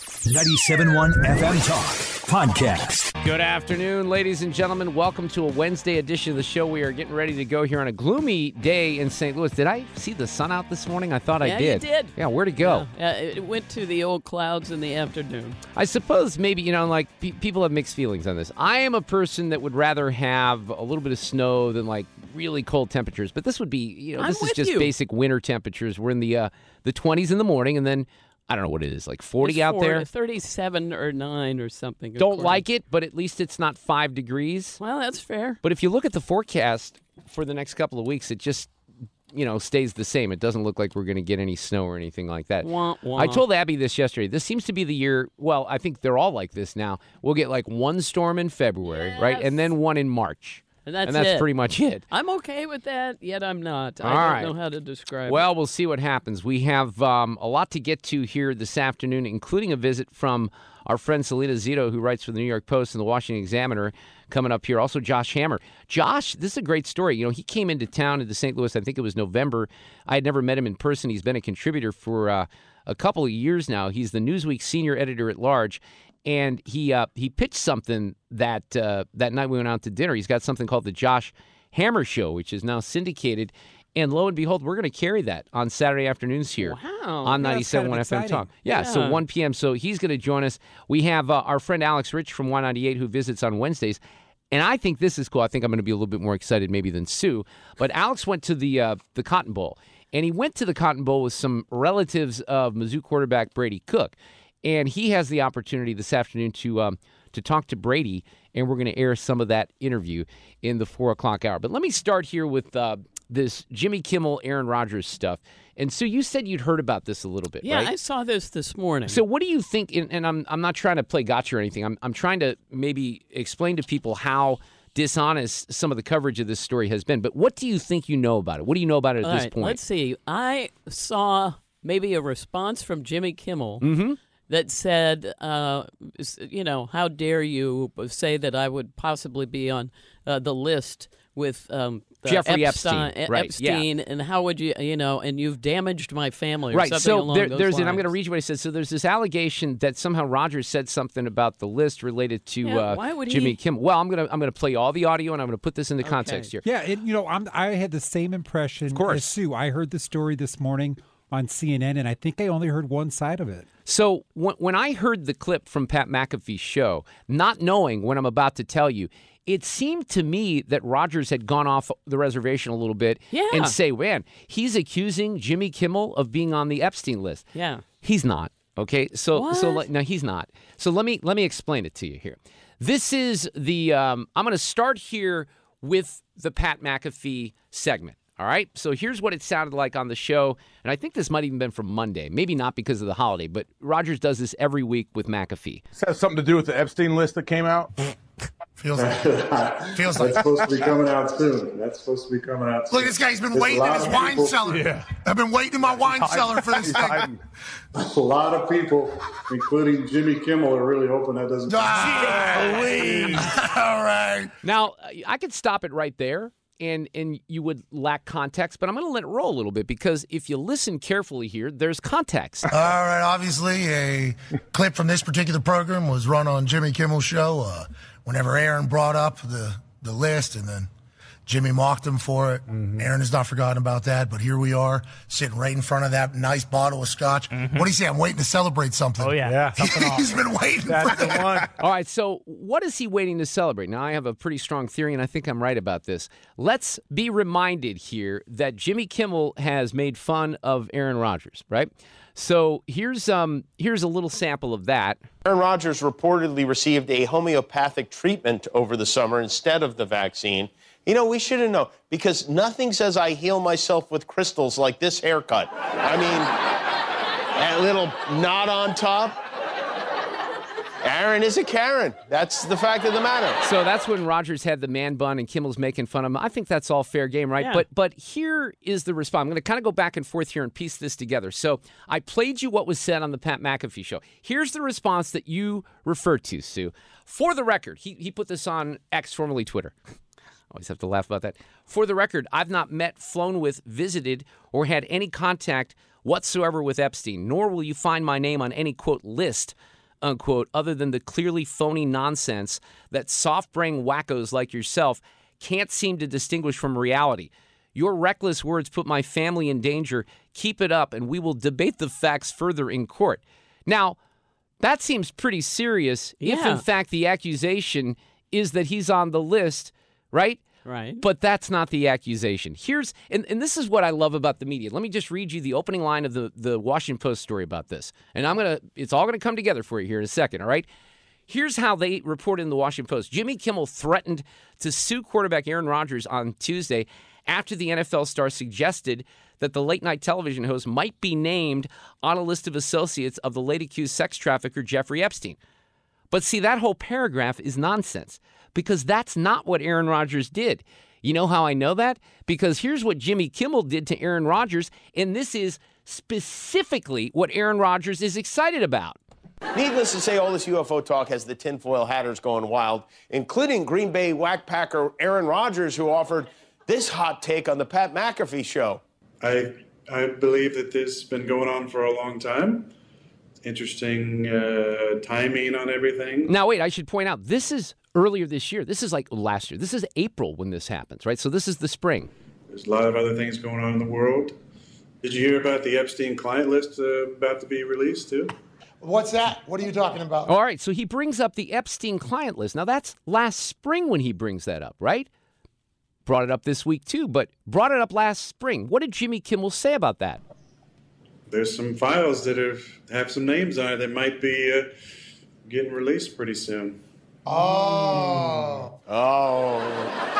97.1 FM Talk Podcast. Good afternoon, ladies and gentlemen. Welcome to a Wednesday edition of the show. We are getting ready to go here on a gloomy day in St. Louis. Did I see the sun out this morning? I thought Yeah, I you did. did. Yeah, where'd it go? Yeah, it went to the old clouds in the afternoon. I suppose maybe, you know, like pe- people have mixed feelings on this. I am a person that would rather have a little bit of snow than like really cold temperatures, but this would be, you know, I'm this is just you. basic winter temperatures. We're in the uh, the 20s in the morning and then I don't know what it is, like 40 It's out four- there. 37 or 9 or something. Don't according- like it, but at least it's not 5 degrees. Well, that's fair. But if you look at the forecast for the next couple of weeks, it just you know stays the same. It doesn't look like we're going to get any snow or anything like that. Wah, wah. I told Abby this yesterday. This seems to be the year. Well, I think they're all like this now. We'll get like one storm in February, right, and then one in March, And that's and that's it. pretty much it. I'm okay with that, yet I'm not. I don't right. know how to describe it. Well, we'll see what happens. We have um, a lot to get to here this afternoon, including a visit from our friend Salena Zito, who writes for the New York Post and the Washington Examiner, coming up here. Also, Josh Hammer. Josh, this is a great story. You know, he came into town into St. Louis. I think it was November. I had never met him in person. He's been a contributor for uh, a couple of years now. He's the Newsweek senior editor at large. And he uh, he pitched something that uh, that night we went out to dinner. He's got something called the Josh Hammer Show, which is now syndicated. And lo and behold, we're going to carry that on Saturday afternoons here Wow. on Yeah, 97.1 that's kind of FM. Talk. Yeah, so 1 p.m. So he's going to join us. We have uh, our friend Alex Rich from Y98 who visits on Wednesdays. And I think this is cool. I think I'm going to be a little bit more excited maybe than Sue. But Alex went to the uh, the Cotton Bowl, and he went to the Cotton Bowl with some relatives of Mizzou quarterback Brady Cook, and he has the opportunity this afternoon to um, to talk to Brady, and we're going to air some of that interview in the four o'clock hour. But let me start here with uh, this Jimmy Kimmel, Aaron Rodgers stuff. And Sue, you said you'd heard about this a little bit, Yeah, right? I saw this this morning. So, what do you think? And, and I'm I'm not trying to play gotcha or anything. I'm I'm trying to maybe explain to people how dishonest some of the coverage of this story has been. But what do you think you know about it? What do you know about it at All this right, point? let's see. I saw maybe a response from Jimmy Kimmel Mm-hmm. That said, uh, you know, how dare you say that I would possibly be on uh, the list with um, the Jeffrey Epstein, Epstein, right, yeah. Epstein, and how would you, you know, and you've damaged my family, or Right. something So along there, those there's, and I'm going to read you what he says. So there's this allegation that somehow Rodgers said something about the list related to Yeah, uh, why would Jimmy he- Kimmel. Well, I'm going to I'm going to play all the audio and I'm going to put this into context here. Yeah, and you know, I'm I had the same impression of course. as Sue. I heard the story this morning on CNN, and I think I only heard one side of it. So when, when I heard the clip from Pat McAfee's show, not knowing what I'm about to tell you, it seemed to me that Rodgers had gone off the reservation a little bit Yeah. and say, man, he's accusing Jimmy Kimmel of being on the Epstein list. Yeah. He's not. Okay. So so What? le- no, he's not. So let me let me explain it to you here. This is the um, I'm going to start here with the Pat McAfee segment. All right. So here's what it sounded like on the show, and I think this might even been from Monday. Maybe not because of the holiday, but Rodgers does this every week with McAfee. This has something to do with the Epstein list that came out. Feels like feels That's like. supposed to be coming out soon. That's supposed to be coming out soon. Look, this guy's been There's waiting in his wine people- cellar. Yeah. I've been waiting in my wine cellar for this thing. A lot of people, including Jimmy Kimmel, are really hoping that doesn't. Ah, please. All right. Now I could stop it right there. And, and you would lack context, but I'm going to let it roll a little bit because if you listen carefully here, there's context. All right. Obviously, a clip from this particular program was run on Jimmy Kimmel's show. Uh, whenever Aaron brought up the the list, and then Jimmy mocked him for it. Aaron has not forgotten about that, but here we are sitting right in front of that nice bottle of scotch. What do you say? I'm waiting to celebrate something. Oh yeah, something He's been waiting That's for the one. All right, so what is he waiting to celebrate? Now, I have a pretty strong theory, and I think I'm right about this. Let's be reminded here that Jimmy Kimmel has made fun of Aaron Rodgers, right? So here's um here's a little sample of that. Aaron Rodgers reportedly received a homeopathic treatment over the summer instead of the vaccine. You know, we should have known because nothing says I heal myself with crystals like this haircut. I mean, that little knot on top. Aaron is a Karen. That's the fact of the matter. So that's when Rodgers had the man bun and Kimmel's making fun of him. I think that's all fair game, right? Yeah. But but here is the response. I'm going to kind of go back and forth here and piece this together. So I played you what was said on the Pat McAfee show. Here's the response that you referred to, Sue. For the record, he he put this on X, formerly Twitter. Always have to laugh about that. For the record, I've not met, flown with, visited, or had any contact whatsoever with Epstein, nor will you find my name on any quote list, unquote, other than the clearly phony nonsense that soft brain wackos like yourself can't seem to distinguish from reality. Your reckless words put my family in danger. Keep it up, and we will debate the facts further in court. Now, that seems pretty serious if, in fact, the accusation is that he's on the list, right? Right. But that's not the accusation. Here's and, and this is what I love about the media. Let me just read you the opening line of the, the Washington Post story about this. And I'm gonna it's all gonna come together for you here in a second, all right? Here's how they reported in the Washington Post. Jimmy Kimmel threatened to sue quarterback Aaron Rodgers on Tuesday after the NFL star suggested that the late night television host might be named on a list of associates of the late accused sex trafficker Jeffrey Epstein. But see, that whole paragraph is nonsense because that's not what Aaron Rodgers did. You know how I know that? Because here's what Jimmy Kimmel did to Aaron Rodgers, and this is specifically what Aaron Rodgers is excited about. Needless to say, all this UFO talk has the tinfoil hatters going wild, including Green Bay whack packer Aaron Rodgers, who offered this hot take on the Pat McAfee show. I I believe that this has been going on for a long time. Interesting uh, timing on everything. Now, wait, I should point out this is earlier this year. This is like last year. This is April when this happens, right? So this is the spring. There's a lot of other things going on in the world. Did you hear about the Epstein client list uh, about to be released too? What's that? What are you talking about? All right, so he brings up the Epstein client list. Now, that's last spring when he brings that up, right? Brought it up this week too, but brought it up last spring. What did Jimmy Kimmel say about that? There's some files that have have some names on it that might be uh, getting released pretty soon. Oh. Oh.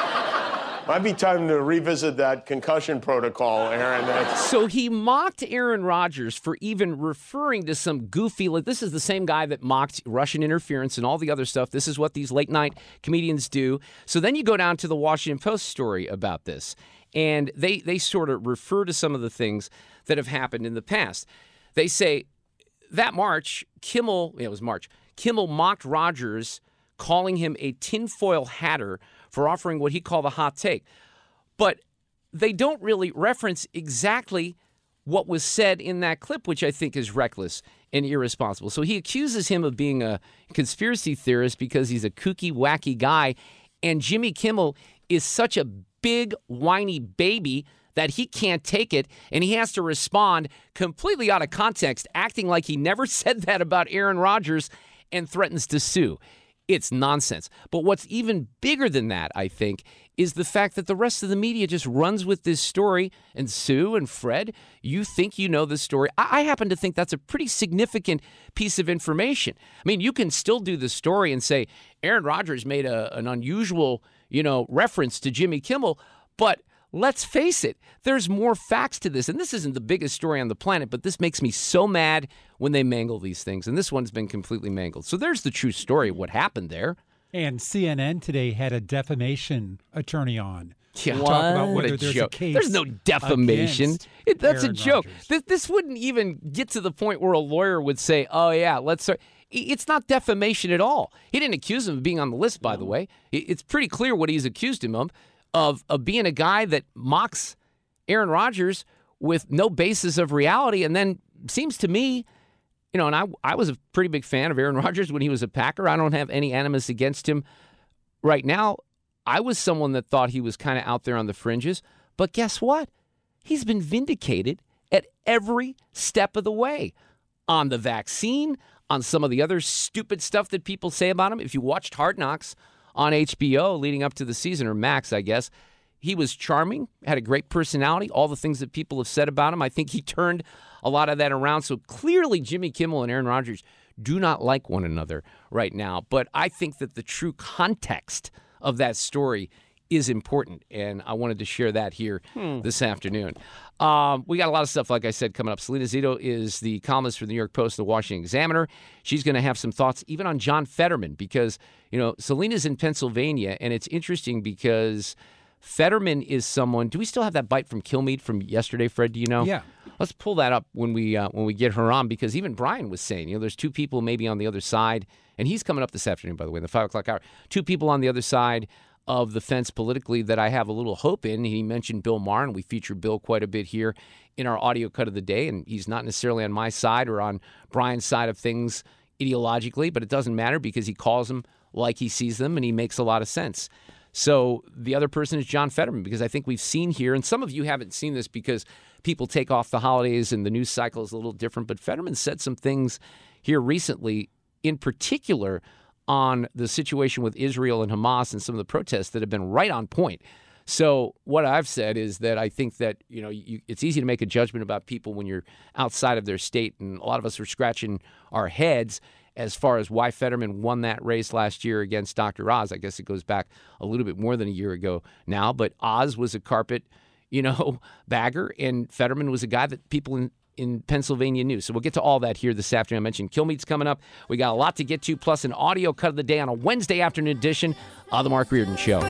Might be time to revisit that concussion protocol, Aaron. That's, So he mocked Aaron Rodgers for even referring to some goofy, like this is the same guy that mocked Russian interference and all the other stuff. This is what these late night comedians do. So then you go down to the Washington Post story about this, and they, they sort of refer to some of the things that have happened in the past. They say that March, Kimmel, it was March, Kimmel mocked Rodgers, calling him a tinfoil hatter for offering what he called a hot take. But they don't really reference exactly what was said in that clip, which I think is reckless and irresponsible. So he accuses him of being a conspiracy theorist because he's a kooky, wacky guy. And Jimmy Kimmel is such a big, whiny baby that he can't take it and he has to respond completely out of context, acting like he never said that about Aaron Rodgers and threatens to sue. It's nonsense. But what's even bigger than that, I think, is the fact that the rest of the media just runs with this story. And Sue and Fred, you think you know this story. I, I happen to think that's a pretty significant piece of information. I mean, you can still do the story and say Aaron Rodgers made a, an unusual, you know, reference to Jimmy Kimmel, but let's face it, there's more facts to this. And this isn't the biggest story on the planet, but this makes me so mad when they mangle these things. And this one's been completely mangled. So there's the true story of what happened there. And CNN today had a defamation attorney on. Yeah. to Talk about What a there's joke. a. There's no defamation. It, that's Aaron a joke. This, this wouldn't even get to the point where a lawyer would say, oh, yeah, let's start. It's not defamation at all. He didn't accuse him of being on the list, by the way. It's pretty clear what he's accused him of, of, of being a guy that mocks Aaron Rodgers with no basis of reality. And then seems to me, you know, and I, I was a pretty big fan of Aaron Rodgers when he was a Packer. I don't have any animus against him right now. I was someone that thought he was kind of out there on the fringes. But guess what? He's been vindicated at every step of the way on the vaccine, on some of the other stupid stuff that people say about him. If you watched Hard Knocks on HBO leading up to the season, or Max, I guess, he was charming, had a great personality, all the things that people have said about him. I think he turned a lot of that around. So clearly, Jimmy Kimmel and Aaron Rodgers do not like one another right now. But I think that the true context of that story is important, and I wanted to share that here this afternoon. Um, we got a lot of stuff, like I said, coming up. Salena Zito is the columnist for the New York Post the Washington Examiner. She's going to have some thoughts even on John Fetterman because, you know, Salena's in Pennsylvania, and it's interesting because Fetterman is someone. Do we still have that bite from Kilmeade from yesterday, Fred? Do you know? Yeah. Let's pull that up when we uh, when we get her on because even Brian was saying, you know, there's two people maybe on the other side, and he's coming up this afternoon, by the way, in the five o'clock hour. Two people on the other side of the fence politically that I have a little hope in. He mentioned Bill Maher, and we feature Bill quite a bit here in our audio cut of the day, and he's not necessarily on my side or on Brian's side of things ideologically, but it doesn't matter because he calls them like he sees them, and he makes a lot of sense. So the other person is John Fetterman because I think we've seen here, and some of you haven't seen this because people take off the holidays and the news cycle is a little different. But Fetterman said some things here recently, in particular on the situation with Israel and Hamas and some of the protests that have been right on point. So what I've said is that I think that you know you, it's easy to make a judgment about people when you're outside of their state, and a lot of us are scratching our heads as far as why Fetterman won that race last year against Dr. Oz. I guess it goes back a little bit more than a year ago now, but Oz was a carpet, you know, bagger, and Fetterman was a guy that people in in Pennsylvania news. So we'll get to all that here this afternoon. I mentioned Kilmeade's coming up. We got a lot to get to, plus an audio cut of the day on a Wednesday afternoon edition of the Mark Reardon Show.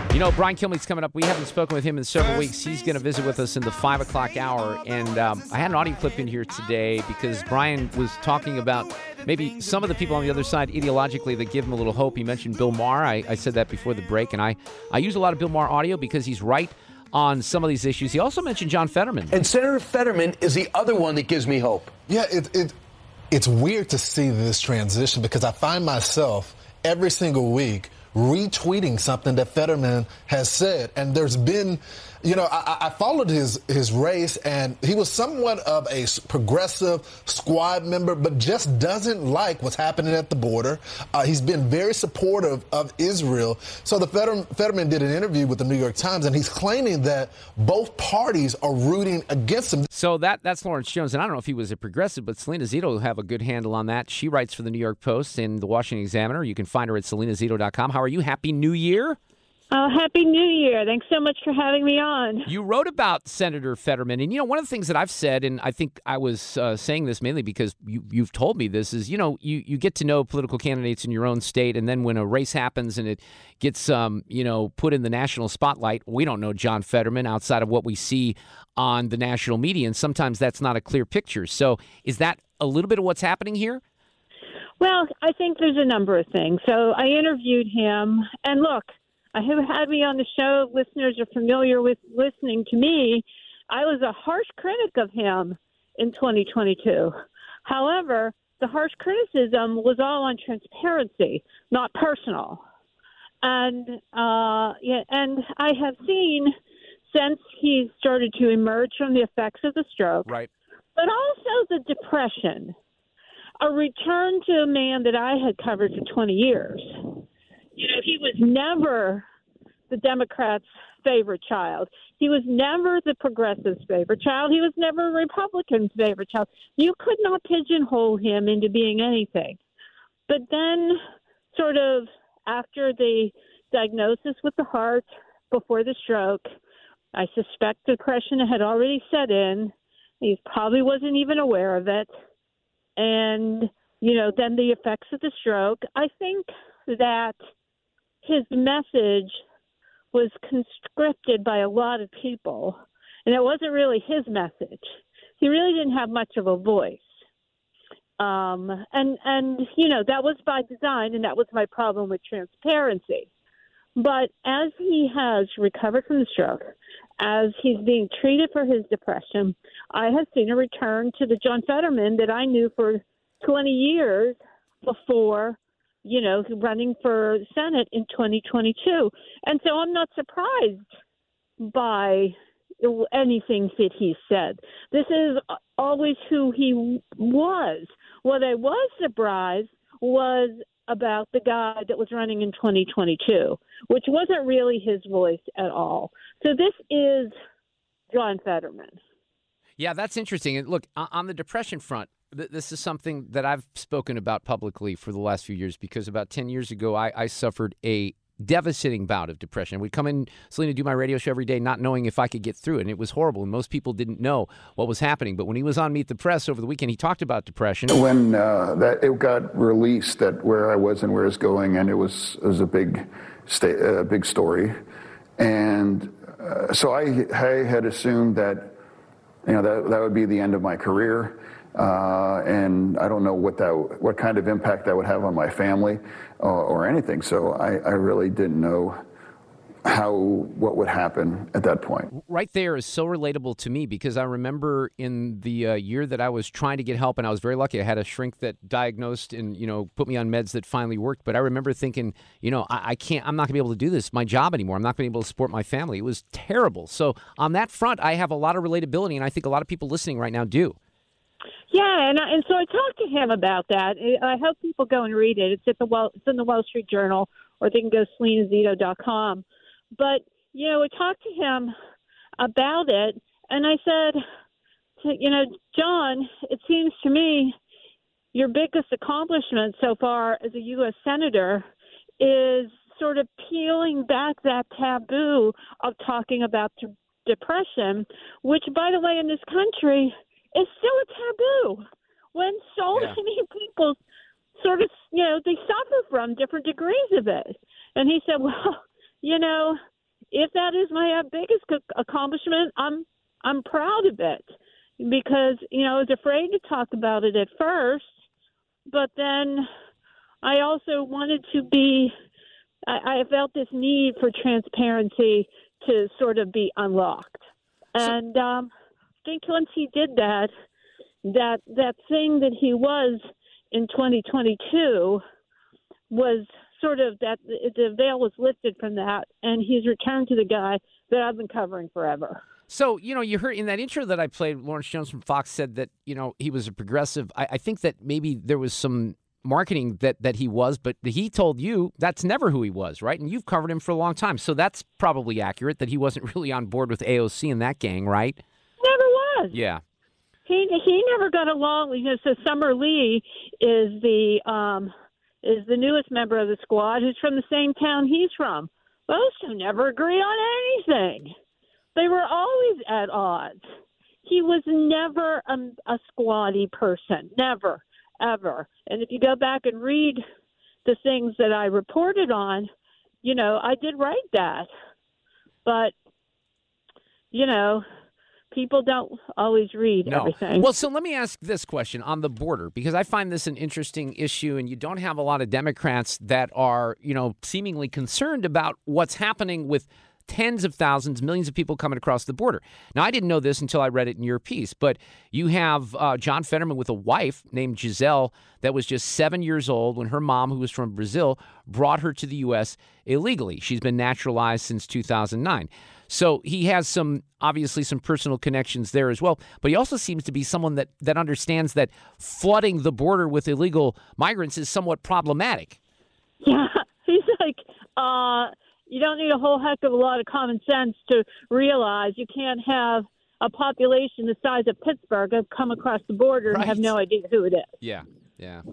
You know, Brian Kilmeade's coming up. We haven't spoken with him in several weeks. He's going to visit with us in the five o'clock hour. And um, I had an audio clip in here today because Brian was talking about maybe some of the people on the other side ideologically that give him a little hope. He mentioned Bill Maher. I, I said that before the break. And I, I use a lot of Bill Maher audio because he's right on some of these issues. He also mentioned John Fetterman. And Senator Fetterman is the other one that gives me hope. Yeah, it, it it's weird to see this transition because I find myself every single week retweeting something that Fetterman has said, and there's been. You know, I, I followed his his race, and he was somewhat of a progressive squad member, but just doesn't like what's happening at the border. Uh, he's been very supportive of Israel. So the Fetterman, Fetterman did an interview with the New York Times, and he's claiming that both parties are rooting against him. So that that's Lawrence Jones, and I don't know if he was a progressive, but Salena Zito will have a good handle on that. She writes for the New York Post and the Washington Examiner. You can find her at salenazito.com. How are you? Happy New Year. Oh, happy New Year. Thanks so much for having me on. You wrote about Senator Fetterman, and you know one of the things that I've said, and I think I was uh, saying this mainly because you, you've told me this is, you know, you, you get to know political candidates in your own state, and then when a race happens and it gets, um, you know, put in the national spotlight, we don't know John Fetterman outside of what we see on the national media, and sometimes that's not a clear picture. So, is that a little bit of what's happening here? Well, I think there's a number of things. So I interviewed him, and look, who had me on the show, listeners are familiar with listening to me. I was a harsh critic of him in 2022. However, the harsh criticism was all on transparency, not personal. And uh, yeah, and I have seen since he started to emerge from the effects of the stroke, right? But also the depression, a return to a man that I had covered for 20 years you know, he was never the Democrats' favorite child. He was never the progressives' favorite child. He was never a Republican's favorite child. You could not pigeonhole him into being anything. But then, sort of after the diagnosis with the heart before the stroke, I suspect depression had already set in. He probably wasn't even aware of it. And, you know, then the effects of the stroke. I think that his message was conscripted by a lot of people, and it wasn't really his message. He really didn't have much of a voice. Um, and and you know that was by design, and that was my problem with transparency. But as he has recovered from the stroke, as he's being treated for his depression, I have seen a return to the John Fetterman that I knew for 20 years before you know, running for Senate in 2022. And so I'm not surprised by anything that he said. This is always who he was. What I was surprised was about the guy that was running in 2022, which wasn't really his voice at all. So this is John Fetterman. Yeah, that's interesting. And look, on the depression front, this is something that I've spoken about publicly for the last few years because about 10 years ago, I, I suffered a devastating bout of depression. We'd come in, Salena, do my radio show every day, not knowing if I could get through it. And it was horrible. And most people didn't know what was happening. But when he was on Meet the Press over the weekend, he talked about depression. When uh, that it got released that where I was and where I was going, and it was it was a big, sta- uh, big story. And uh, so I, I had assumed that, you know, that, that would be the end of my career. Uh, and I don't know what that, what kind of impact that would have on my family or, or anything. So I, I really didn't know how what would happen at that point. Right there is so relatable to me because I remember in the uh, year that I was trying to get help, and I was very lucky. I had a shrink that diagnosed and you know put me on meds that finally worked. But I remember thinking, you know, I, I can't. I'm not going to be able to do this my job anymore. I'm not going to be able to support my family. It was terrible. So on that front, I have a lot of relatability, and I think a lot of people listening right now do. Yeah, and I, and so I talked to him about that. I hope people go and read it. It's at the well, it's in the Wall Street Journal, or they can go salenazito.com. But you know, I talked to him about it, and I said, you know, John, it seems to me your biggest accomplishment so far as a U.S. senator is sort of peeling back that taboo of talking about depression, which, by the way, in this country is still a taboo when so yeah. many people sort of, you know, they suffer from different degrees of it. And he said, well, you know, if that is my biggest accomplishment, I'm I'm proud of it because you know I was afraid to talk about it at first, but then I also wanted to be. I, I felt this need for transparency to sort of be unlocked, and um, think once he did that, that that thing that he was in 2022 was sort of that the veil was lifted from that, and he's returned to the guy that I've been covering forever. So, you know, you heard in that intro that I played, Lawrence Jones from Fox said that, you know, he was a progressive. I, I think that maybe there was some marketing that, that he was, but he told you that's never who he was, right? And you've covered him for a long time. So that's probably accurate that he wasn't really on board with AOC and that gang, right? Was. Yeah. He he never got along. You know, so Summer Lee is the um, is the newest member of the squad who's from the same town he's from. Those two never agree on anything. They were always at odds. He was never a, a squaddy person, never, ever. And if you go back and read the things that I reported on, you know, I did write that. But, you know, people don't always read no. everything. Well, so let me ask this question on the border because I find this an interesting issue, and you don't have a lot of Democrats that are, you know, seemingly concerned about what's happening with tens of thousands, millions of people coming across the border. Now, I didn't know this until I read it in your piece, but you have uh, John Fetterman with a wife named Gisele that was just seven years old when her mom, who was from Brazil, brought her to the U.S. illegally. She's been naturalized since 2009. So he has some obviously some personal connections there as well. But he also seems to be someone that that understands that flooding the border with illegal migrants is somewhat problematic. Yeah, he's like, uh, you don't need a whole heck of a lot of common sense to realize you can't have a population the size of Pittsburgh come across the border right. and have no idea who it is. Yeah, yeah.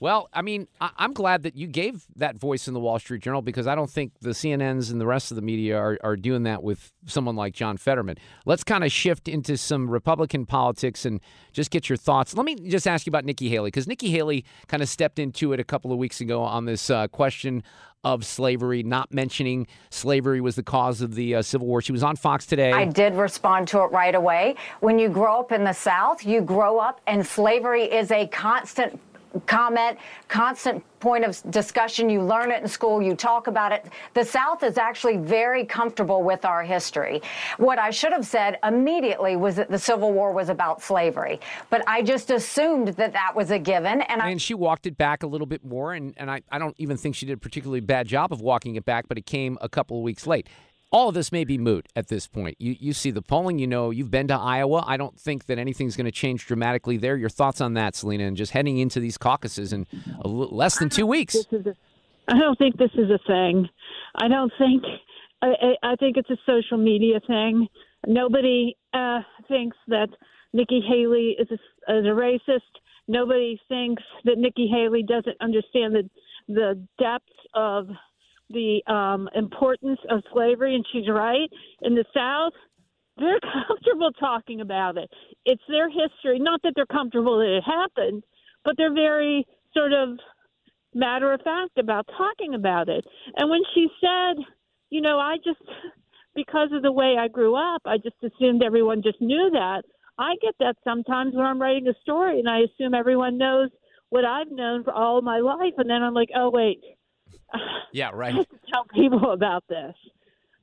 Well, I mean, I- am glad that you gave that voice in the Wall Street Journal because I don't think the CNNs and the rest of the media are, are doing that with someone like John Fetterman. Let's kind of shift into some Republican politics and just get your thoughts. Let me just ask you about Nikki Haley because Nikki Haley kind of stepped into it a couple of weeks ago on this uh, question of slavery, not mentioning slavery was the cause of the uh, Civil War. She was on Fox today. I did respond to it right away. When you grow up in the South, you grow up and slavery is a constant comment, constant point of discussion. You learn it in school, you talk about it. The South is actually very comfortable with our history. What I should have said immediately was that the Civil War was about slavery, but I just assumed that that was a given. And, I, And she walked it back a little bit more, and, and I, I don't even think she did a particularly bad job of walking it back, but it came a couple of weeks late. All of this may be moot at this point. You, you see the polling, you know, you've been to Iowa. I don't think that anything's going to change dramatically there. Your thoughts on that, Salena, and just heading into these caucuses in less than two weeks? I don't think this is a thing. I don't think. I, I think it's a social media thing. Nobody uh, thinks that Nikki Haley is a, is a racist. Nobody thinks that Nikki Haley doesn't understand the the depths of the um, importance of slavery, and she's right. In the South, they're comfortable talking about it. It's their history. Not that they're comfortable that it happened, but they're very sort of matter of fact about talking about it. And when she said, you know, I just, because of the way I grew up, I just assumed everyone just knew that. I get that sometimes when I'm writing a story and I assume everyone knows what I've known for all my life. And then I'm like, oh, wait, Yeah, right. tell people about this.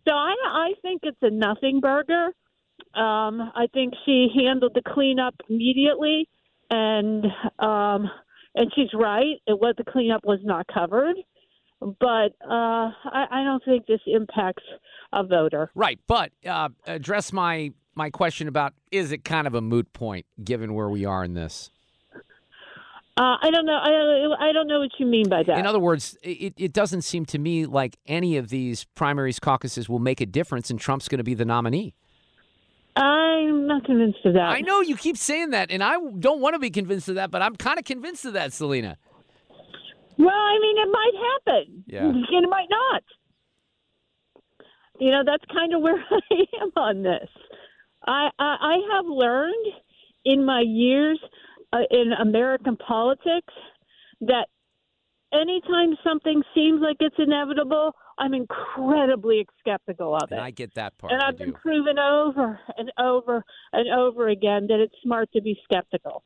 So I, I think it's a nothing burger. Um, I think she handled the cleanup immediately, and um, and she's right. It was the cleanup was not covered, but uh, I, I don't think this impacts a voter. Right, but uh, address my my question about is it kind of a moot point given where we are in this? Uh, I don't know. I don't, I don't know what you mean by that. In other words, it, it doesn't seem to me like any of these primaries caucuses will make a difference and Trump's going to be the nominee. I'm not convinced of that. I know you keep saying that, and I don't want to be convinced of that, but I'm kind of convinced of that, Salena. Well, I mean, it might happen. Yeah. And it might not. You know, that's kind of where I am on this. I, I, I have learned in my years uh, in American politics that anytime something seems like it's inevitable, I'm incredibly skeptical of it. And I get that part. and I've been proven over and over and over again that it's smart to be skeptical.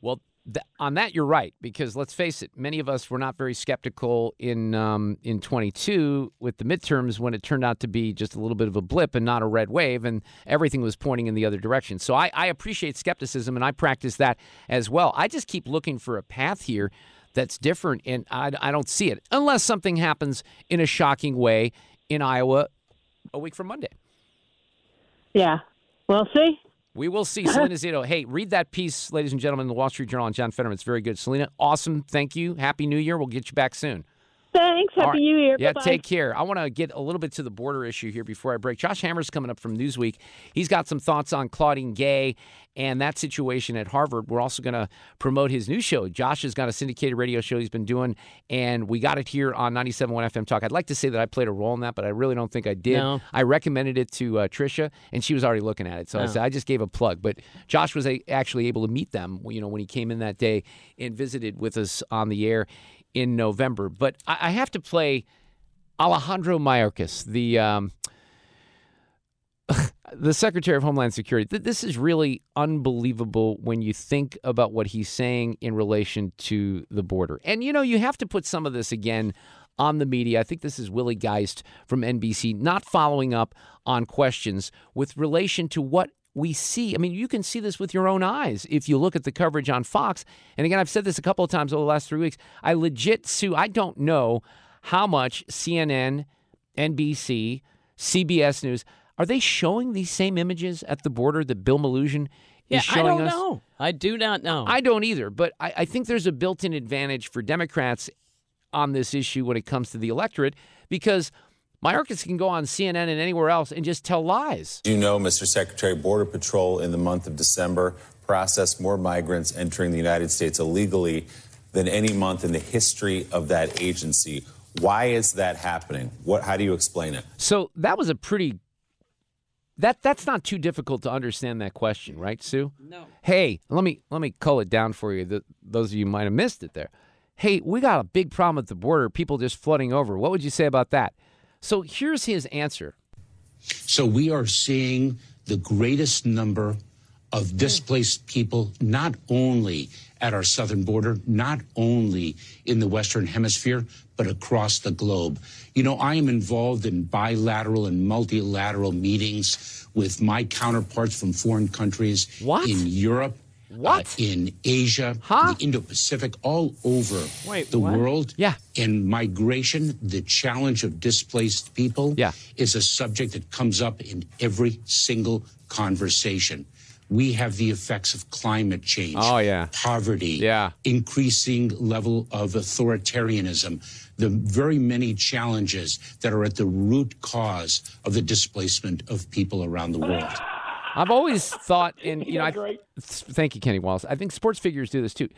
Well, th- on that you're right because let's face it, many of us were not very skeptical in um, in 22 with the midterms when it turned out to be just a little bit of a blip and not a red wave, and everything was pointing in the other direction. So I, I appreciate skepticism and I practice that as well. I just keep looking for a path here that's different, and I, I don't see it unless something happens in a shocking way in Iowa a week from Monday. Yeah. Well, see? We will see. Salena Zito. Hey, read that piece, ladies and gentlemen, in the Wall Street Journal on John Fetterman. It's very good. Salena, awesome. Thank you. Happy New Year. We'll get you back soon. Thanks. Happy All right. New Year. Yeah, Bye-bye. take care. I want to get a little bit to the border issue here before I break. Josh Hammer's coming up from Newsweek. He's got some thoughts on Claudine Gay and that situation at Harvard. We're also going to promote his new show. Josh has got a syndicated radio show he's been doing, and we got it here on 97.1 FM Talk. I'd like to say that I played a role in that, but I really don't think I did. No. I recommended it to uh, Trisha, and she was already looking at it. So I Oh. said I just gave a plug. But Josh was a, actually able to meet them, you know, when he came in that day and visited with us on the air in November. But I, I have to play Alejandro Mayorkas, the um, the Secretary of Homeland Security. Th- This is really unbelievable when you think about what he's saying in relation to the border. And you know, you have to put some of this again on the media. I think this is Willie Geist from NBC not following up on questions with relation to what we see. I mean, you can see this with your own eyes if you look at the coverage on Fox. And again, I've said this a couple of times over the last three weeks. I legit, Sue, I don't know how much CNN, NBC, CBS News are they showing these same images at the border that Bill Melugin Yeah, is I don't us? know. I do not know. I don't either, but I, I think there's a built in advantage for Democrats on this issue when it comes to the electorate because Mayorkas can go on CNN and anywhere else and just tell lies. Do you know, Mr. Secretary, Border Patrol in the month of December processed more migrants entering the United States illegally than any month in the history of that agency. Why is that happening? What, how do you explain it? So that was a pretty that that's not too difficult to understand that question, right, Sue? No. Hey, let me let me cull it down for you. That those of you might have missed it there. Hey, we got a big problem at the border. People just flooding over. What would you say about that? So here's his answer. So we are seeing the greatest number of displaced people, not only at our southern border, not only in the Western Hemisphere, but across the globe. You know, I am involved in bilateral and multilateral meetings with my counterparts from foreign countries in Europe. Uh, in Asia, the Indo-Pacific, all over Wait, the what? world. Yeah. And migration, the challenge of displaced people, Yeah. is a subject that comes up in every single conversation. We have the effects of climate change. Oh, yeah. Poverty. Yeah. Increasing level of authoritarianism. The very many challenges that are at the root cause of the displacement of people around the world. I've always thought, and you know, I, th- thank you, Kenny Wallace. I think sports figures do this too.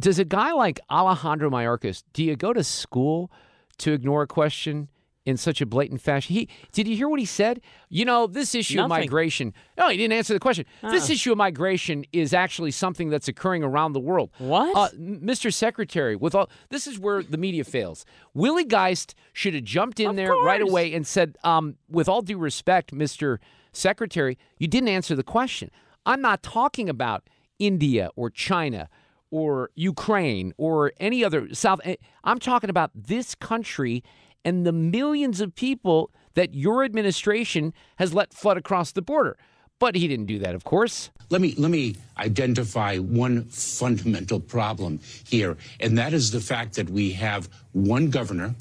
Does a guy like Alejandro Mayorkas, do you go to school to ignore a question in such a blatant fashion? He did you hear what he said? You know, this issue of migration. No, he didn't answer the question. This Uh. issue of migration is actually something that's occurring around the world. What? Uh, Mr. Secretary, with all this is where the media fails. Willie Geist should have jumped in there right away and said, um, with all due respect, Mr. Secretary, you didn't answer the question. I'm not talking about India or China or Ukraine or any other South. eh, I'm talking about this country and the millions of people that your administration has let flood across the border. But he didn't do that, of course. Let me let me identify one fundamental problem here, and that is the fact that we have one governor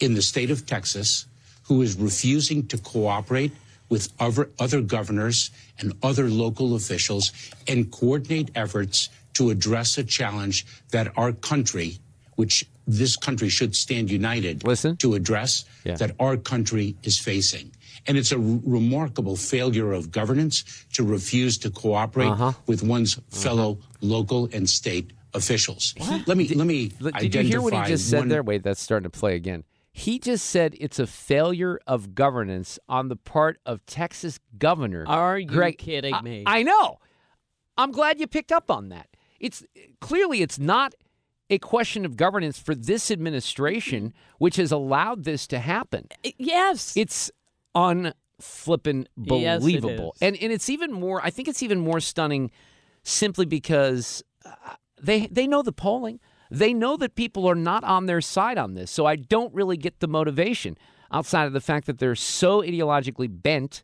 in the state of Texas who is refusing to cooperate with other other governors and other local officials and coordinate efforts to address a challenge that our country, which this country should stand united Listen. to address, Yeah. that our country is facing. And it's a r- remarkable failure of governance to refuse to cooperate Uh-huh. with one's fellow local and state officials. Let me let me Did identify you hear what he just said one- there? Wait, that's starting to play again. He just said it's a failure of governance on the part of Texas Governor. Are you Greg. kidding I- me? I know. I'm glad you picked up on that. It's clearly it's not a question of governance for this administration, which has allowed this to happen. Yes. It's unflippin' Yes, believable. is. and and it's even more I think it's even more stunning simply because uh, they they know the polling. They know that people are not on their side on this. So I don't really get the motivation outside of the fact that they're so ideologically bent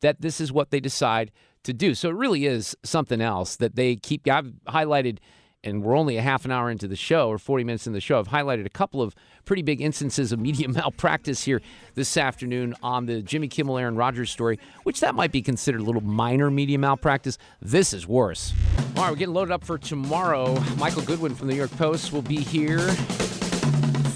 that this is what they decide to do. So it really is something else that they keep I've highlighted and we're only a half an hour into the show or 40 minutes in the show. I've highlighted a couple of pretty big instances of media malpractice here this afternoon on the Jimmy Kimmel Aaron Rodgers story, which that might be considered a little minor media malpractice. This is worse. All right, we're getting loaded up for tomorrow. Michael Goodwin from the New York Post will be here.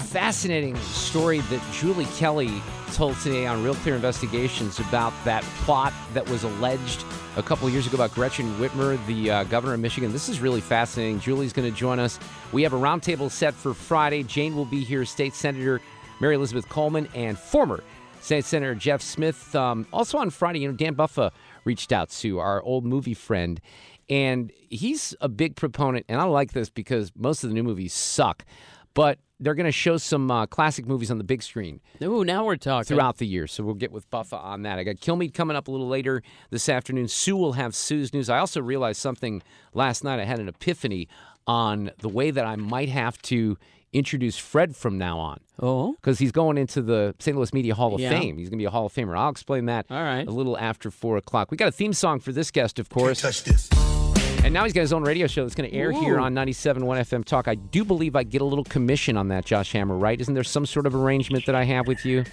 Fascinating story that Julie Kelly told today on Real Clear Investigations about that plot that was alleged a couple years ago about Gretchen Whitmer, the uh, governor of Michigan. This is really fascinating. Julie's going to join us. We have a roundtable set for Friday. Jane will be here, State Senator Mary Elizabeth Coleman, and former State Senator Jeff Smith. Um, also on Friday, you know, Dan Buffa reached out to our old movie friend, and he's a big proponent. And I like this because most of the new movies suck, but they're going to show some uh, classic movies on the big screen Ooh, now we're talking. throughout the year. So we'll get with Buffa on that. I got Kilmeade coming up a little later this afternoon. Sue will have Sue's news. I also realized something last night. I had an epiphany on the way that I might have to introduce Fred from now on. Oh? Because he's going into the St. Louis Media Hall of Yeah. Fame. He's going to be a Hall of Famer. I'll explain that All right. a little after 4 o'clock. We got a theme song for this guest, of course. touch this. And now he's got his own radio show that's going to air here Ooh. on 97.1 FM Talk. I do believe I get a little commission on that, Josh Hammer, right? Isn't there some sort of arrangement that I have with you?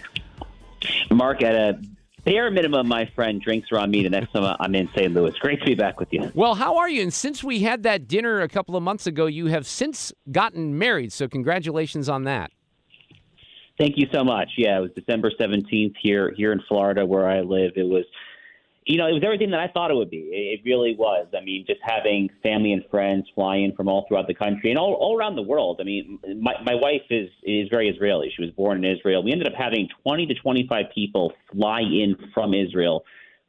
Mark, at a bare minimum, my friend drinks around me the next time I'm in St. Louis. Great to be back with you. Well, how are you? And since we had that dinner a couple of months ago, you have since gotten married. So congratulations on that. Thank you so much. Yeah, it was December 17th here here in Florida where I live. It was you know, it was everything that I thought it would be. It, really was. I mean, just having family and friends fly in from all throughout the country and all, all around the world. I mean, my, my wife is, is very Israeli. She was born in Israel. We ended up having 20 to 25 people fly in from Israel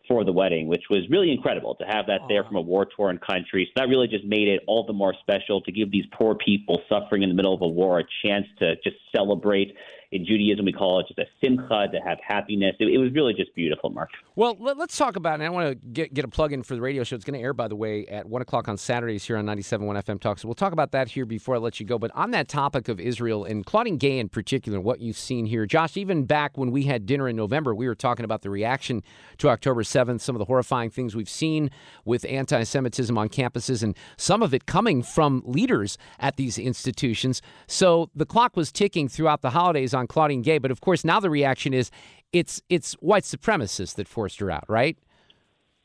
for the wedding, which was really incredible to have that there from a war torn country. So that really just made it all the more special to give these poor people suffering in the middle of a war a chance to just celebrate in Judaism we call it just a simcha to have happiness. It, it was really just beautiful, Mark. Well, let, us talk about, and I want to get, get a plug in for the radio show. It's going to air, by the way, at 1 o'clock on Saturdays here on 97.1 FM Talk. So we'll talk about that here before I let you go. But on that topic of Israel and Claudine Gay in particular, what you've seen here, Josh, even back when we had dinner in November, we were talking about the reaction to October 7th, some of the horrifying things we've seen with anti Semitism on campuses, and some of it coming from leaders at these institutions. So the clock was ticking throughout the holidays on Claudine Gay. But of course, now the reaction is it's it's white supremacists that forced her out, right?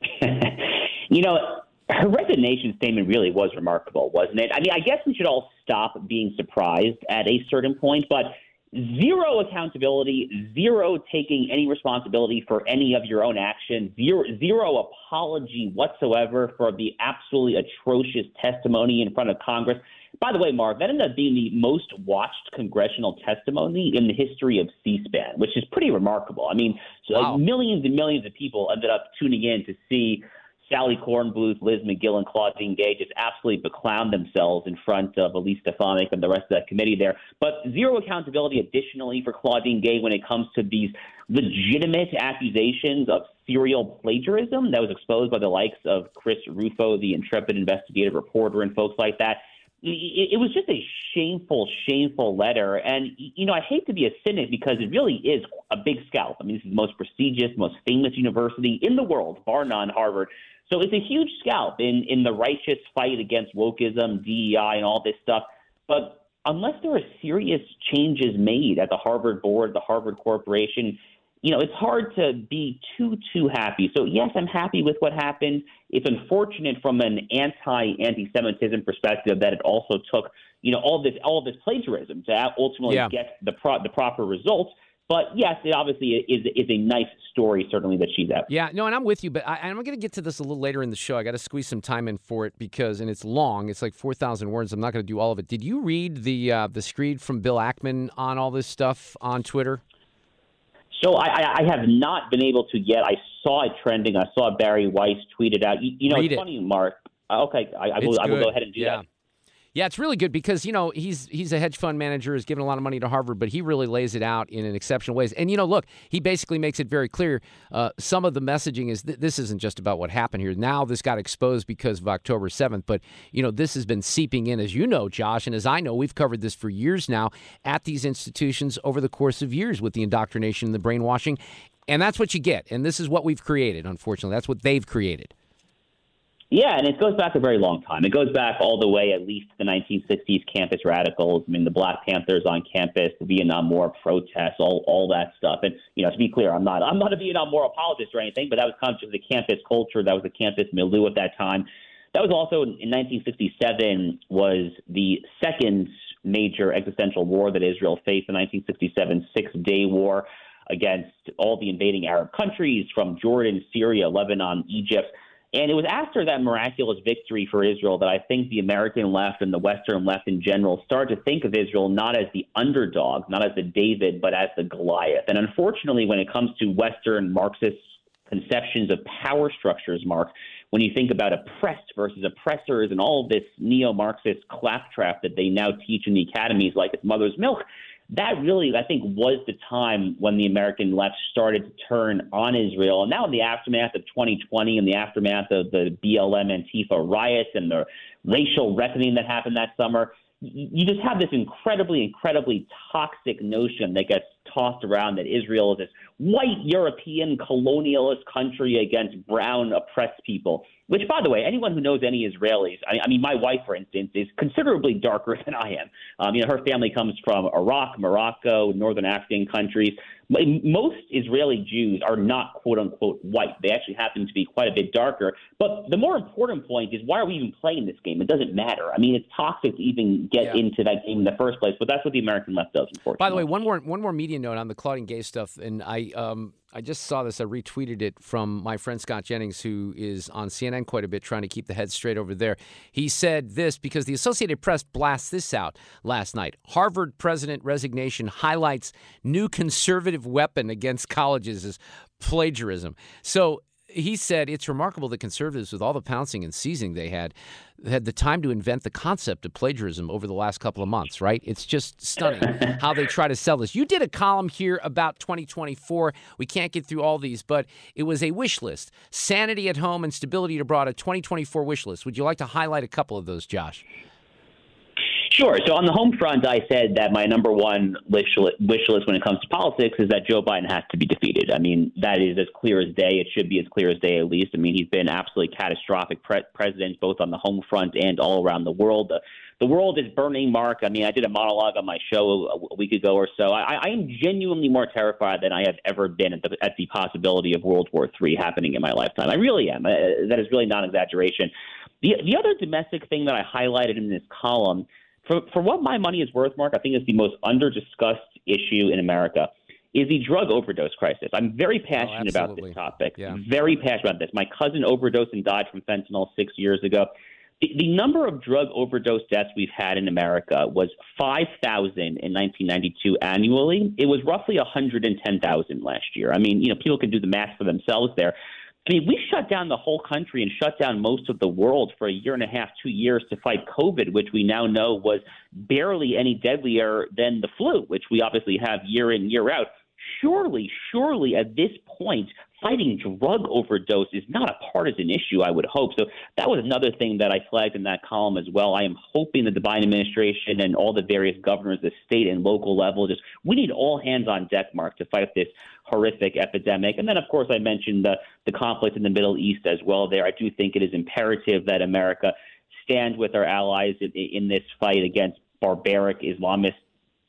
you know, her resignation statement really was remarkable, wasn't it? I mean, I guess we should all stop being surprised at a certain point, but zero accountability, zero taking any responsibility for any of your own actions, zero, zero apology whatsoever for the absolutely atrocious testimony in front of Congress. By the way, Mark, that ended up being the most watched congressional testimony in the history of C-SPAN, which is pretty remarkable. I mean, so wow. millions and millions of people ended up tuning in to see Sally Kornbluth, Liz Magill, and Claudine Gay just absolutely beclown themselves in front of Elise Stefanik and the rest of that committee there. But zero accountability additionally for Claudine Gay when it comes to these legitimate accusations of serial plagiarism that was exposed by the likes of Chris Rufo, the intrepid investigative reporter, and folks like that it, was just a shameful, shameful letter. And, you know, I hate to be a cynic because it really is a big scalp. I mean, this is the most prestigious, most famous university in the world, bar none, Harvard. So it's a huge scalp in, in the righteous fight against wokeism, DEI, and all this stuff. But unless there are serious changes made at the Harvard board, the Harvard Corporation, you know, it's hard to be too, too happy. So, yes, I'm happy with what happened. It's unfortunate from an anti anti Semitism perspective that it also took, you know, all this all this plagiarism to ultimately yeah. get the, pro- the proper results. But yes, it obviously is is a nice story, certainly that she's out. Yeah, no, and I'm with you, but I, am going to get to this a little later in the show. I got to squeeze some time in for it because, and it's long. It's like four thousand words. I'm not going to do all of it. Did you read the uh, the screed from Bill Ackman on all this stuff on Twitter? So I, I have not been able to yet. I saw it trending. I saw Bari Weiss tweet it out. You, you know, Read it's it. funny, Mark. Okay, I, I will. I will go ahead and do yeah. that. Yeah, it's really good because you know he's he's a hedge fund manager, has given a lot of money to Harvard, but he really lays it out in an exceptional ways. And you know, look, he basically makes it very clear. Uh, some of the messaging is th- this isn't just about what happened here. Now this got exposed because of October seventh, but you know this has been seeping in, as you know, Josh, and as I know, we've covered this for years now at these institutions over the course of years with the indoctrination and the brainwashing, and that's what you get. And this is what we've created. Unfortunately, that's what they've created. Yeah, and it goes back a very long time. It goes back all the way, at least to the 1960s campus radicals. I mean, the Black Panthers on campus, the Vietnam War protests, all all that stuff. And you know, to be clear, I'm not I'm not a Vietnam War apologist or anything, but that was kind of the campus culture. That was the campus milieu at that time. That was also in 1967 was the second major existential war that Israel faced. The 1967 Six Day War against all the invading Arab countries from Jordan, Syria, Lebanon, Egypt. And it was after that miraculous victory for Israel that I think the American left and the Western left in general started to think of Israel not as the underdog, not as the David, but as the Goliath. And unfortunately, when it comes to Western Marxist conceptions of power structures, Mark, when you think about oppressed versus oppressors and all this neo Marxist claptrap that they now teach in the academies like it's mother's milk, that really, I think, was the time when the American left started to turn on Israel. And now, in the aftermath of 2020, and the aftermath of the BLM Antifa riots and the racial reckoning that happened that summer, you just have this incredibly, incredibly toxic notion that gets tossed around that Israel is this white European colonialist country against brown oppressed people. Which, by the way, anyone who knows any Israelis, I, I mean, my wife, for instance, is considerably darker than I am. Um, you know, her family comes from Iraq, Morocco, northern African countries. Most Israeli Jews are not quote unquote white. They actually happen to be quite a bit darker. But the more important point is why are we even playing this game? It doesn't matter. I mean, it's toxic to even get yeah. into that game in the first place. But that's what the American left does, unfortunately. By the way, one more one more media note on the Claudine Gay stuff, and I um, I just saw this. I retweeted it from my friend Scott Jennings, who is on CNN quite a bit, trying to keep the head straight over there. He said this because the Associated Press blasts this out last night. Harvard president resignation highlights new conservative weapon against colleges is plagiarism. So he said it's remarkable that conservatives, with all the pouncing and seizing they had, had the time to invent the concept of plagiarism over the last couple of months. Right? It's just stunning how they try to sell this. You did a column here about 2024. We can't get through all these, but it was a wish list: sanity at home and stability abroad. A 2024 wish list. Would you like to highlight a couple of those, Josh? Sure. So on the home front, I said that my number one wish list, when it comes to politics is that Joe Biden has to be defeated. I mean, that is as clear as day. It should be as clear as day, at least. I mean, he's been absolutely catastrophic pre- president, both on the home front and all around the world. The, the world is burning, Mark. I mean, I did a monologue on my show a, week ago or so. I, I am genuinely more terrified than I have ever been at the, at the possibility of World War III happening in my lifetime. I really am. Uh, that is really not an exaggeration. The, the other domestic thing that I highlighted in this column – for for what my money is worth, Mark, I think is the most under discussed issue in America is the drug overdose crisis. I'm very Oh, passionate about this topic. Yeah. Very passionate about this. My cousin overdosed and died from fentanyl six years ago. The, the number of drug overdose deaths we've had in America was 5,000 in 1992 annually. It was roughly 110,000 last year. I mean, you know, people can do the math for themselves there. I mean, we shut down the whole country and shut down most of the world for a year and a half, two years to fight COVID, which we now know was barely any deadlier than the flu, which we obviously have year in, year out. Surely, surely at this point, fighting drug overdose is not a partisan issue, I would hope. So that was another thing that I flagged in that column as well. I am hoping that the Biden administration and all the various governors, the state and local level, just we need all hands on deck, Mark, to fight this horrific epidemic. And then, of course, I mentioned the, the conflict in the Middle East as well there. I do think it is imperative that America stand with our allies in, in this fight against barbaric Islamist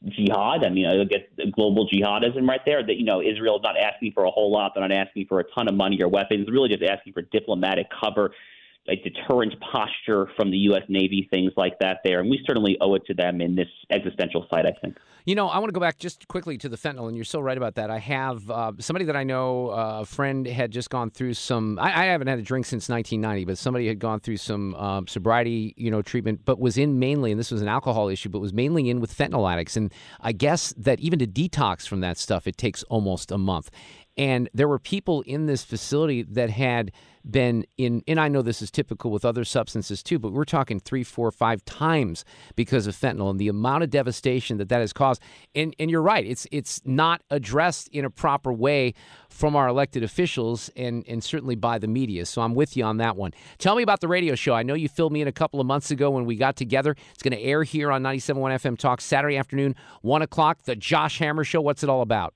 jihad. I mean, I at global jihadism right there. That you know, Israel's not asking for a whole lot. They're not asking for a ton of money or weapons. They're really just asking for diplomatic cover, a deterrent posture from the U.S. Navy, things like that. There, and we certainly owe it to them in this existential fight. I think. You know, I want to go back just quickly to the fentanyl, and you're so right about that. I have uh, somebody that I know, uh, a friend had just gone through some. I, I, haven't had a drink since 1990, but somebody had gone through some um, sobriety, you know, treatment, but was in mainly, and this was an alcohol issue, but was mainly in with fentanyl addicts. And I guess that even to detox from that stuff, it takes almost a month. And there were people in this facility that had been in, and I know this is typical with other substances too, but we're talking three, four, five times because of fentanyl and the amount of devastation that that has caused. And and you're right, it's it's not addressed in a proper way from our elected officials and and certainly by the media. So I'm with you on that one. Tell me about the radio show. I know you filled me in a couple of months ago when we got together. It's going to air here on 97.1 FM Talk Saturday afternoon, one o'clock. The Josh Hammer Show. What's it all about?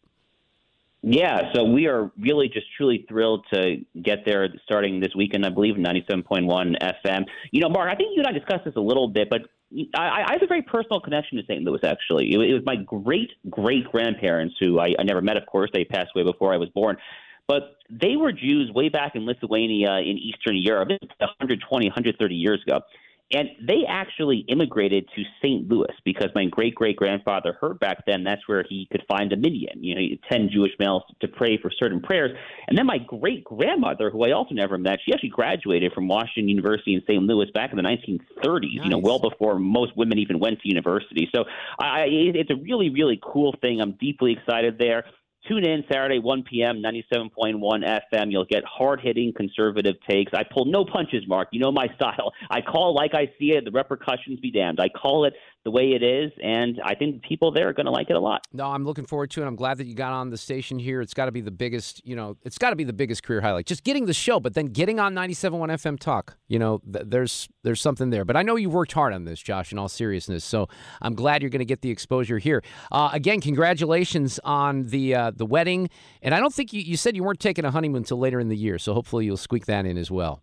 Yeah, so we are really just truly thrilled to get there starting this weekend, I believe, 97.1 FM. You know, Mark, I think you and I discussed this a little bit, but I, I have a very personal connection to St. Louis, actually. It, was my great great grandparents, who I, I never met, of course. They passed away before I was born. But they were Jews way back in Lithuania in Eastern Europe, 120, 130 years ago. And they actually immigrated to St. Louis because my great great grandfather heard back then that's where he could find a minyan, you know, 10 Jewish males to pray for certain prayers. And then my great grandmother, who I also never met, she actually graduated from Washington University in St. Louis back in the 1930s, nice. you know, well before most women even went to university. So I, it's a really, really cool thing. I'm deeply excited there. Tune in Saturday, 1 p.m., 97.1 FM. You'll get hard hitting conservative takes. I pull no punches, Mark. You know my style. I call like I see it. The repercussions be damned. I call it the way it is, and I think people there are going to like it a lot. No, I'm looking forward to it. I'm glad that you got on the station here. It's got to be the biggest, you know, it's got to be the biggest career highlight. Just getting the show, but then getting on 97.1 FM Talk. You know, th- there's there's something there. But I know you worked hard on this, Josh. In all seriousness, so I'm glad you're going to get the exposure here. Uh, again, congratulations on the uh, the wedding. And I don't think you, you said you weren't taking a honeymoon until later in the year, so hopefully you'll squeak that in as well.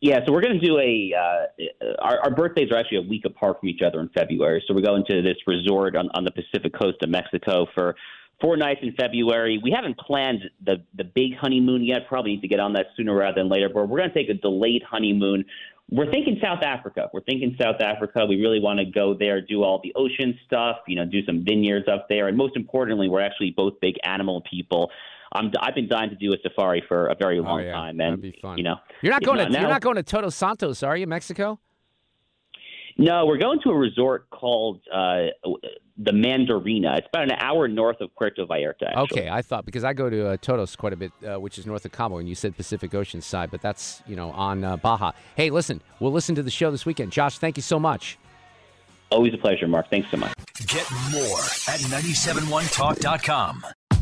Yeah, so we're going to do a. Uh, our, our birthdays are actually a week apart from each other in February. So we're going to this resort on, on the Pacific coast of Mexico for four nights in February. We haven't planned the the big honeymoon yet. Probably need to get on that sooner rather than later. But we're going to take a delayed honeymoon. We're thinking South Africa. We're thinking South Africa. We really want to go there, do all the ocean stuff, you know, do some vineyards up there, and most importantly, we're actually both big animal people. I'm, I've been dying to do a safari for a very long oh, yeah. time, and That'd be fun. you know, you're not going not to now, you're not going to Todos Santos, are you, Mexico? No, we're going to a resort called uh, the Mandarina. It's about an hour north of Puerto Vallarta. Actually. Okay, I thought because I go to uh, Todos quite a bit, uh, which is north of Cabo, and you said Pacific Ocean side, but that's you know on uh, Baja. Hey, listen, we'll listen to the show this weekend. Josh, thank you so much. Always a pleasure, Mark. Thanks so much. Get more at 971talk.com.